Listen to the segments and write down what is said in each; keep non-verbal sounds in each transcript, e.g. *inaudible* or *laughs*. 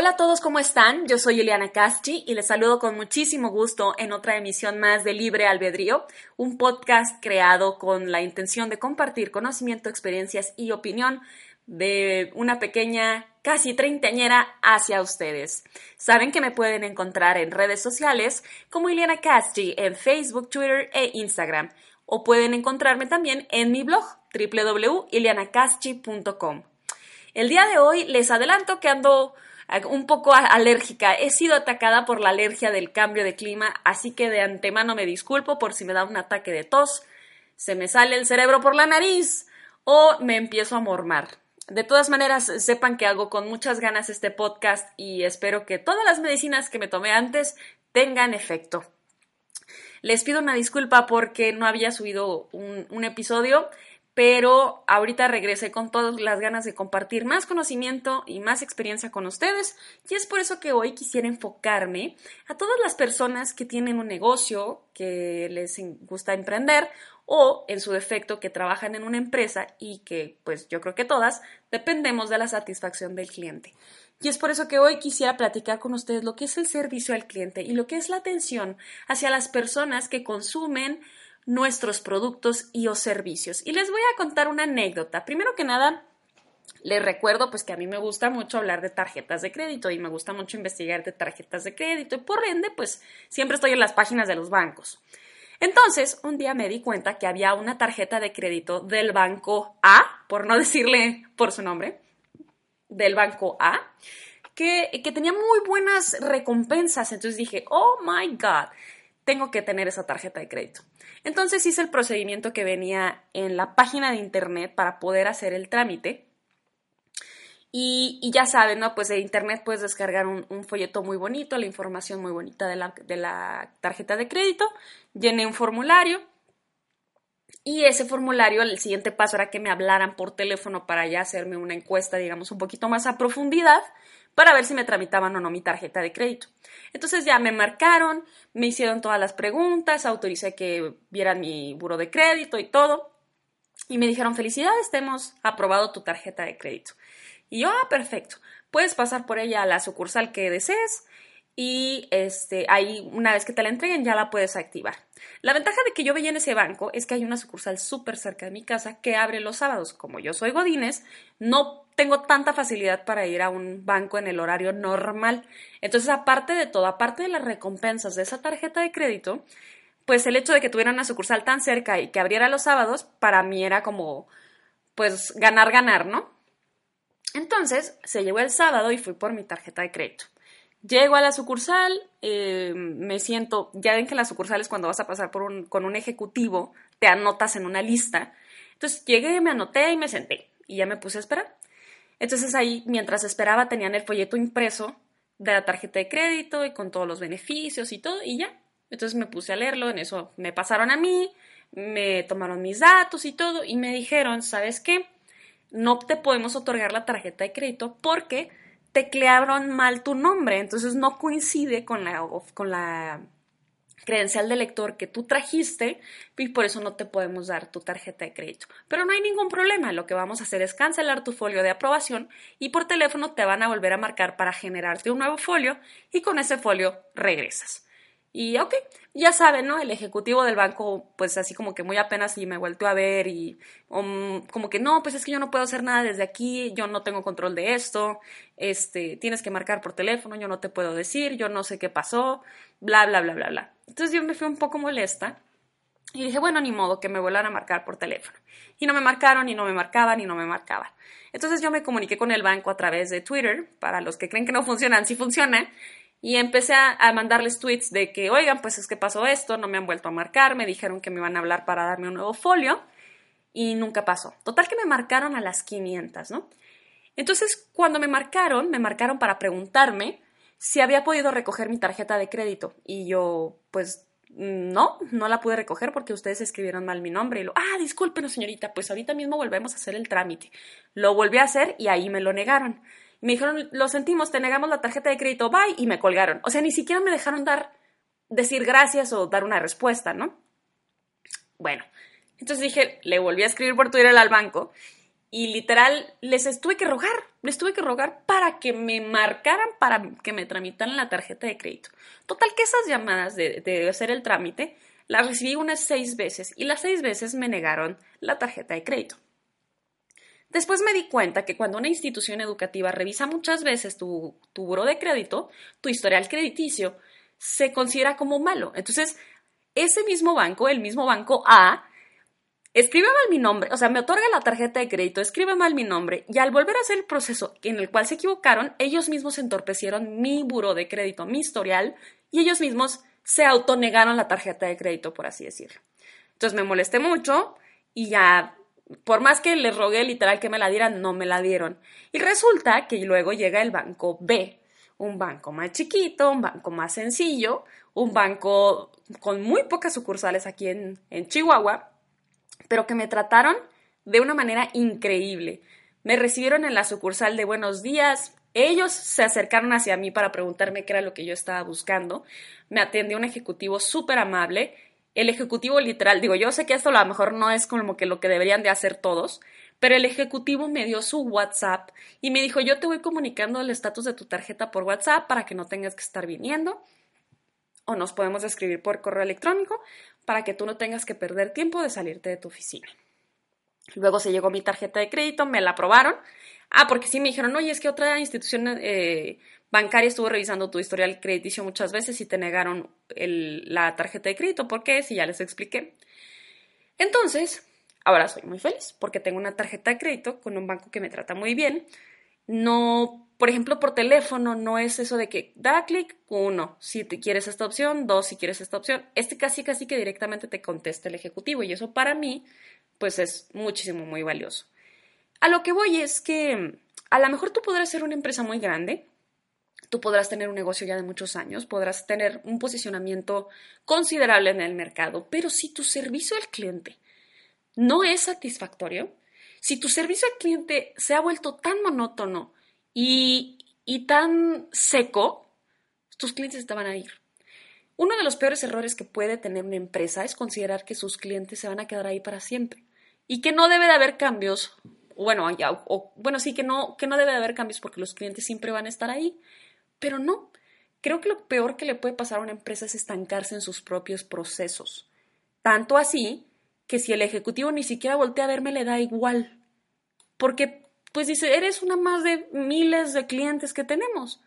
Hola a todos, ¿cómo están? Yo soy Eliana Casti y les saludo con muchísimo gusto en otra emisión más de Libre Albedrío, un podcast creado con la intención de compartir conocimiento, experiencias y opinión de una pequeña, casi treintañera hacia ustedes. Saben que me pueden encontrar en redes sociales como Eliana Casti en Facebook, Twitter e Instagram, o pueden encontrarme también en mi blog www.ilianacaschi.com. El día de hoy les adelanto que ando un poco alérgica. He sido atacada por la alergia del cambio de clima, así que de antemano me disculpo por si me da un ataque de tos, se me sale el cerebro por la nariz o me empiezo a mormar. De todas maneras, sepan que hago con muchas ganas este podcast y espero que todas las medicinas que me tomé antes tengan efecto. Les pido una disculpa porque no había subido un, episodio pero ahorita regresé con todas las ganas de compartir más conocimiento y más experiencia con ustedes y es por eso que hoy quisiera enfocarme a todas las personas que tienen un negocio, que les gusta emprender o en su defecto que trabajan en una empresa y que pues yo creo que todas dependemos de la satisfacción del cliente. Y es por eso que hoy quisiera platicar con ustedes lo que es el servicio al cliente y lo que es la atención hacia las personas que consumen nuestros productos y o servicios. Y les voy a contar una anécdota. Primero que nada, les recuerdo pues que a mí me gusta mucho hablar de tarjetas de crédito y me gusta mucho investigar de tarjetas de crédito y por ende pues siempre estoy en las páginas de los bancos. Entonces, un día me di cuenta que había una tarjeta de crédito del banco A, por no *laughs* decirle por su nombre, del banco A, que, que tenía muy buenas recompensas. Entonces dije, oh my God, tengo que tener esa tarjeta de crédito. Entonces hice el procedimiento que venía en la página de internet para poder hacer el trámite. Y, ya saben, ¿no? Pues de internet puedes descargar un, folleto muy bonito, la información muy bonita de la, de la tarjeta de crédito. Llené un formulario, y ese formulario, el siguiente paso era que me hablaran por teléfono para ya hacerme una encuesta, digamos, un poquito más a profundidad para ver si me tramitaban o no mi tarjeta de crédito. Entonces ya me marcaron, me hicieron todas las preguntas, autoricé que vieran mi buro de crédito y todo. Y me dijeron, felicidades, te hemos aprobado tu tarjeta de crédito. Y yo, ah, perfecto. Puedes pasar por ella a la sucursal que desees y este, ahí una vez que te la entreguen ya la puedes activar. La ventaja de que yo veía en ese banco es que hay una sucursal súper cerca de mi casa que abre los sábados. Como yo soy Godines, no tengo tanta facilidad para ir a un banco en el horario normal. Entonces, aparte de todo, aparte de las recompensas de esa tarjeta de crédito, pues el hecho de que tuviera una sucursal tan cerca y que abriera los sábados, para mí era como, pues, ganar, ganar, ¿no? Entonces, se llegó el sábado y fui por mi tarjeta de crédito. Llego a la sucursal, eh, me siento, ya ven que las sucursales cuando vas a pasar por con un ejecutivo, te anotas en una lista. Entonces llegué, me anoté y me senté y ya me puse a esperar. Entonces ahí, mientras esperaba, tenían el folleto impreso de la tarjeta de crédito y con todos los beneficios y todo, y ya. Entonces me puse a leerlo, en eso me pasaron a mí, me tomaron mis datos y todo, y me dijeron, ¿sabes qué? No te podemos otorgar la tarjeta de crédito porque teclearon mal tu nombre, entonces no coincide con la, con la credencial de lector que tú trajiste y por eso no te podemos dar tu tarjeta de crédito. Pero no hay ningún problema, lo que vamos a hacer es cancelar tu folio de aprobación y por teléfono te van a volver a marcar para generarte un nuevo folio y con ese folio regresas. Y ok, ya saben, ¿no? El ejecutivo del banco, pues así como que muy apenas y me vuelto a ver y um, como que no, pues es que yo no puedo hacer nada desde aquí, yo no tengo control de esto, este, tienes que marcar por teléfono, yo no te puedo decir, yo no sé qué pasó, bla, bla, bla, bla, bla. Entonces yo me fui un poco molesta y dije, bueno, ni modo, que me vuelvan a marcar por teléfono. Y no me marcaron, y no me marcaban, y no me marcaban. Entonces yo me comuniqué con el banco a través de Twitter, para los que creen que no funcionan, sí funciona, y empecé a, mandarles tweets de que, oigan, pues es que pasó esto, no me han vuelto a marcar, me dijeron que me iban a hablar para darme un nuevo folio y nunca pasó. Total que me marcaron a las 500, ¿no? Entonces, cuando me marcaron, me marcaron para preguntarme si había podido recoger mi tarjeta de crédito. Y yo, pues, no, no la pude recoger porque ustedes escribieron mal mi nombre. Y lo, ah, discúlpenos, señorita, pues ahorita mismo volvemos a hacer el trámite. Lo volví a hacer y ahí me lo negaron me dijeron, lo sentimos, te negamos la tarjeta de crédito, bye, y me colgaron. O sea, ni siquiera me dejaron dar, decir gracias o dar una respuesta, ¿no? Bueno, entonces dije, le volví a escribir por Twitter al banco y literal les tuve que rogar, les tuve que rogar para que me marcaran, para que me tramitaran la tarjeta de crédito. Total que esas llamadas de, de hacer el trámite las recibí unas seis veces y las seis veces me negaron la tarjeta de crédito. Después me di cuenta que cuando una institución educativa revisa muchas veces tu, tu buro de crédito, tu historial crediticio, se considera como malo. Entonces, ese mismo banco, el mismo banco A, escribe mal mi nombre, o sea, me otorga la tarjeta de crédito, escribe mal mi nombre y al volver a hacer el proceso en el cual se equivocaron, ellos mismos entorpecieron mi buro de crédito, mi historial y ellos mismos se autonegaron la tarjeta de crédito, por así decirlo. Entonces me molesté mucho y ya, por más que les rogué literal que me la dieran, no me la dieron. Y resulta que luego llega el banco B, un banco más chiquito, un banco más sencillo, un banco con muy pocas sucursales aquí en, en Chihuahua, pero que me trataron de una manera increíble. Me recibieron en la sucursal de buenos días, ellos se acercaron hacia mí para preguntarme qué era lo que yo estaba buscando. Me atendió un ejecutivo súper amable. El ejecutivo literal, digo, yo sé que esto a lo mejor no es como que lo que deberían de hacer todos, pero el ejecutivo me dio su WhatsApp y me dijo, yo te voy comunicando el estatus de tu tarjeta por WhatsApp para que no tengas que estar viniendo o nos podemos escribir por correo electrónico para que tú no tengas que perder tiempo de salirte de tu oficina. Luego se llegó mi tarjeta de crédito, me la aprobaron. Ah, porque sí me dijeron, oye, es que otra institución eh, bancaria estuvo revisando tu historial crediticio muchas veces y te negaron la tarjeta de crédito. ¿Por qué? Si ya les expliqué. Entonces, ahora soy muy feliz porque tengo una tarjeta de crédito con un banco que me trata muy bien. No por ejemplo, por teléfono no es eso de que da clic, uno, si quieres esta opción, dos, si quieres esta opción. Este casi, casi que directamente te contesta el ejecutivo y eso para mí, pues es muchísimo, muy valioso. A lo que voy es que a lo mejor tú podrás ser una empresa muy grande, tú podrás tener un negocio ya de muchos años, podrás tener un posicionamiento considerable en el mercado, pero si tu servicio al cliente no es satisfactorio, si tu servicio al cliente se ha vuelto tan monótono, y, tan seco, tus clientes te van a ir. Uno de los peores errores que puede tener una empresa es considerar que sus clientes se van a quedar ahí para siempre y que no debe de haber cambios. Bueno, ya, o, bueno, sí que no, que no debe de haber cambios porque los clientes siempre van a estar ahí, pero no. Creo que lo peor que le puede pasar a una empresa es estancarse en sus propios procesos. Tanto así que si el ejecutivo ni siquiera voltea a verme le da igual. Porque pues dice, eres una más de miles de clientes que tenemos.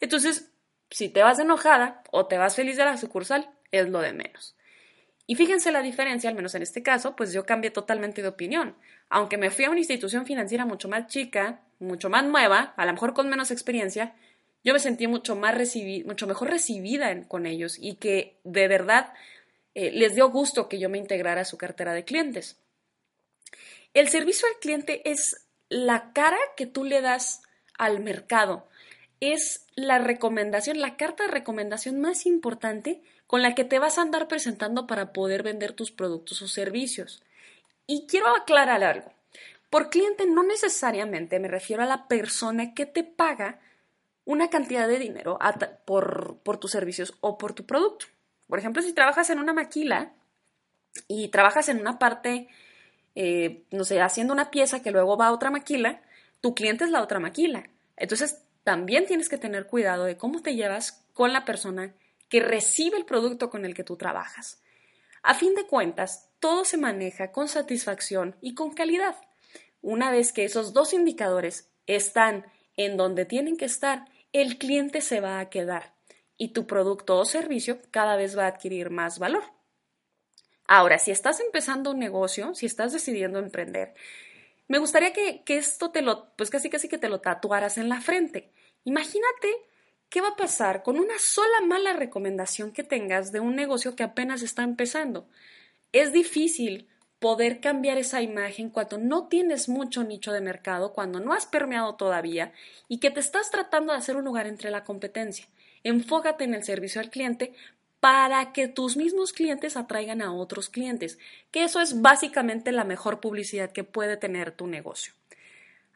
Entonces, si te vas enojada o te vas feliz de la sucursal, es lo de menos. Y fíjense la diferencia, al menos en este caso, pues yo cambié totalmente de opinión. Aunque me fui a una institución financiera mucho más chica, mucho más nueva, a lo mejor con menos experiencia, yo me sentí mucho, más mucho mejor recibida con ellos y que de verdad eh, les dio gusto que yo me integrara a su cartera de clientes. El servicio al cliente es la cara que tú le das al mercado. Es la recomendación, la carta de recomendación más importante con la que te vas a andar presentando para poder vender tus productos o servicios. Y quiero aclarar algo. Por cliente no necesariamente me refiero a la persona que te paga una cantidad de dinero por, por tus servicios o por tu producto. Por ejemplo, si trabajas en una maquila y trabajas en una parte eh, no sé, haciendo una pieza que luego va a otra maquila, tu cliente es la otra maquila. Entonces, también tienes que tener cuidado de cómo te llevas con la persona que recibe el producto con el que tú trabajas. A fin de cuentas, todo se maneja con satisfacción y con calidad. Una vez que esos dos indicadores están en donde tienen que estar, el cliente se va a quedar y tu producto o servicio cada vez va a adquirir más valor. Ahora, si estás empezando un negocio, si estás decidiendo emprender, me gustaría que, esto te lo, pues casi casi que te lo tatuaras en la frente. Imagínate qué va a pasar con una sola mala recomendación que tengas de un negocio que apenas está empezando. Es difícil poder cambiar esa imagen cuando no tienes mucho nicho de mercado, cuando no has permeado todavía y que te estás tratando de hacer un lugar entre la competencia. Enfócate en el servicio al cliente para que tus mismos clientes atraigan a otros clientes, que eso es básicamente la mejor publicidad que puede tener tu negocio.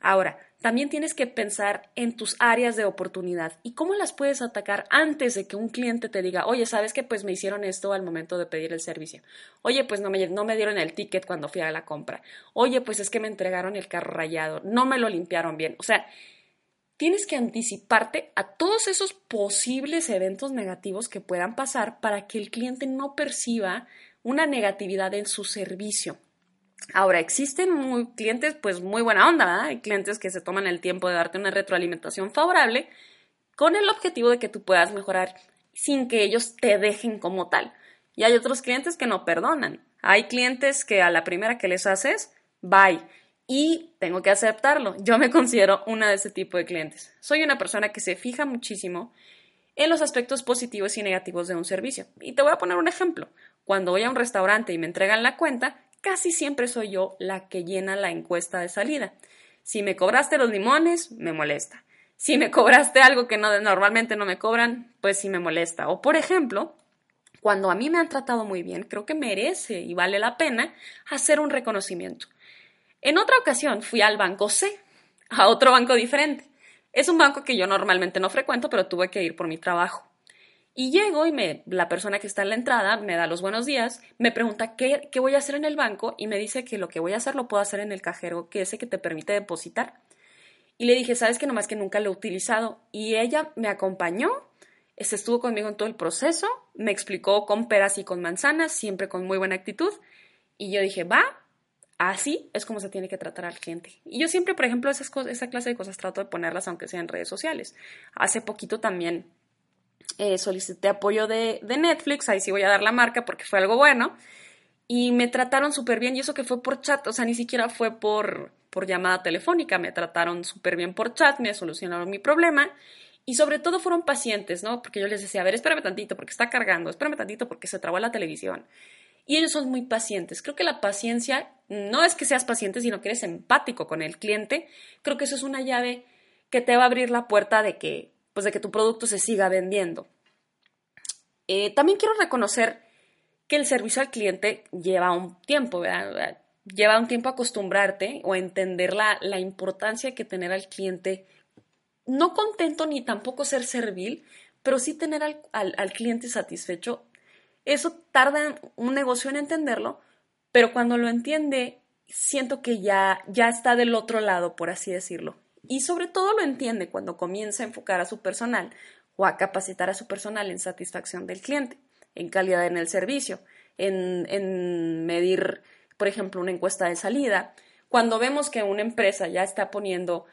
Ahora, también tienes que pensar en tus áreas de oportunidad y cómo las puedes atacar antes de que un cliente te diga, oye, ¿sabes que pues me hicieron esto al momento de pedir el servicio? Oye, pues no me, no me dieron el ticket cuando fui a la compra. Oye, pues es que me entregaron el carro rayado, no me lo limpiaron bien. O sea, tienes que anticiparte a todos esos posibles eventos negativos que puedan pasar para que el cliente no perciba una negatividad en su servicio. Ahora, existen clientes pues muy buena onda, ¿verdad? Hay clientes que se toman el tiempo de darte una retroalimentación favorable con el objetivo de que tú puedas mejorar sin que ellos te dejen como tal. Y hay otros clientes que no perdonan. Hay clientes que a la primera que les haces, bye. Y tengo que aceptarlo. Yo me considero una de ese tipo de clientes. Soy una persona que se fija muchísimo en los aspectos positivos y negativos de un servicio. Y te voy a poner un ejemplo. Cuando voy a un restaurante y me entregan la cuenta, casi siempre soy yo la que llena la encuesta de salida. Si me cobraste los limones, me molesta. Si me cobraste algo que no, normalmente no me cobran, pues sí me molesta. O por ejemplo, cuando a mí me han tratado muy bien, creo que merece y vale la pena hacer un reconocimiento. En otra ocasión fui al banco C, a otro banco diferente. Es un banco que yo normalmente no frecuento, pero tuve que ir por mi trabajo. Y llego y me, la persona que está en la entrada me da los buenos días, me pregunta qué, qué voy a hacer en el banco y me dice que lo que voy a hacer lo puedo hacer en el cajero, que ese que te permite depositar. Y le dije, sabes que nomás que nunca lo he utilizado. Y ella me acompañó, estuvo conmigo en todo el proceso, me explicó con peras y con manzanas, siempre con muy buena actitud. Y yo dije, va, así es como se tiene que tratar al cliente. Y yo siempre, por ejemplo, esas esa clase de cosas trato de ponerlas aunque sea en redes sociales. Hace poquito también eh, solicité apoyo de, Netflix, ahí sí voy a dar la marca porque fue algo bueno, y me trataron súper bien, y eso que fue por chat, o sea, ni siquiera fue por, por llamada telefónica, me trataron súper bien por chat, me solucionaron mi problema, y sobre todo fueron pacientes, ¿no? Porque yo les decía, a ver, espérame tantito porque está cargando, espérame tantito porque se trabó la televisión. Y ellos son muy pacientes. Creo que la paciencia no es que seas paciente, sino que eres empático con el cliente. Creo que eso es una llave que te va a abrir la puerta de que pues de que tu producto se siga vendiendo. Eh, también quiero reconocer que el servicio al cliente lleva un tiempo, Lleva un tiempo acostumbrarte o entender la, importancia que tener al cliente, no contento ni tampoco ser servil, pero sí tener al, al cliente satisfecho. Eso tarda un negocio en entenderlo, pero cuando lo entiende, siento que ya, ya está del otro lado, por así decirlo. Y sobre todo lo entiende cuando comienza a enfocar a su personal o a capacitar a su personal en satisfacción del cliente, en calidad en el servicio, en, en medir, por ejemplo, una encuesta de salida. Cuando vemos que una empresa ya está poniendo,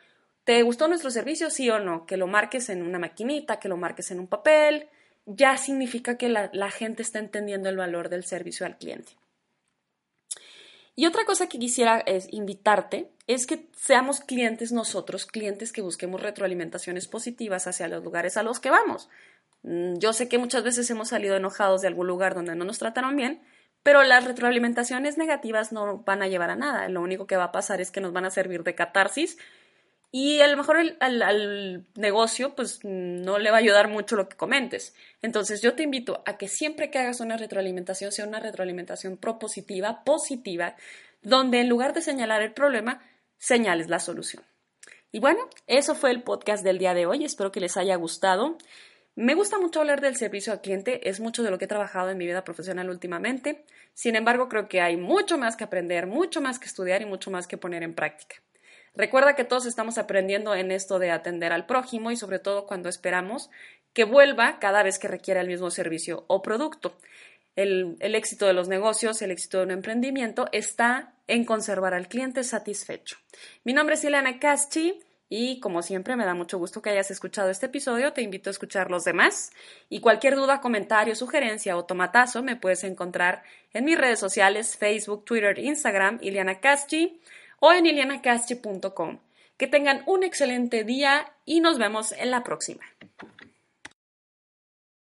¿te gustó nuestro servicio? Sí o no, que lo marques en una maquinita, que lo marques en un papel, ya significa que la, la gente está entendiendo el valor del servicio al cliente. Y otra cosa que quisiera es invitarte es que seamos clientes nosotros, clientes que busquemos retroalimentaciones positivas hacia los lugares a los que vamos. Mm, yo sé que muchas veces hemos salido enojados de algún lugar donde no nos trataron bien, pero las retroalimentaciones negativas no van a llevar a nada. Lo único que va a pasar es que nos van a servir de catarsis y a lo mejor al, negocio pues no le va a ayudar mucho lo que comentes. Entonces yo te invito a que siempre que hagas una retroalimentación sea una retroalimentación propositiva, positiva, donde en lugar de señalar el problema, señales la solución. Y bueno, eso fue el podcast del día de hoy. Espero que les haya gustado. Me gusta mucho hablar del servicio al cliente, es mucho de lo que he trabajado en mi vida profesional últimamente. Sin embargo, creo que hay mucho más que aprender, mucho más que estudiar y mucho más que poner en práctica. Recuerda que todos estamos aprendiendo en esto de atender al prójimo y sobre todo cuando esperamos que vuelva cada vez que requiera el mismo servicio o producto. El, éxito de los negocios, el éxito de un emprendimiento está en conservar al cliente satisfecho. Mi nombre es Ileana Caschi y como siempre me da mucho gusto que hayas escuchado este episodio, te invito a escuchar los demás y cualquier duda, comentario, sugerencia o tomatazo me puedes encontrar en mis redes sociales Facebook, Twitter, Instagram, Ileana Caschi o en ilianacaschi.com. Que tengan un excelente día y nos vemos en la próxima.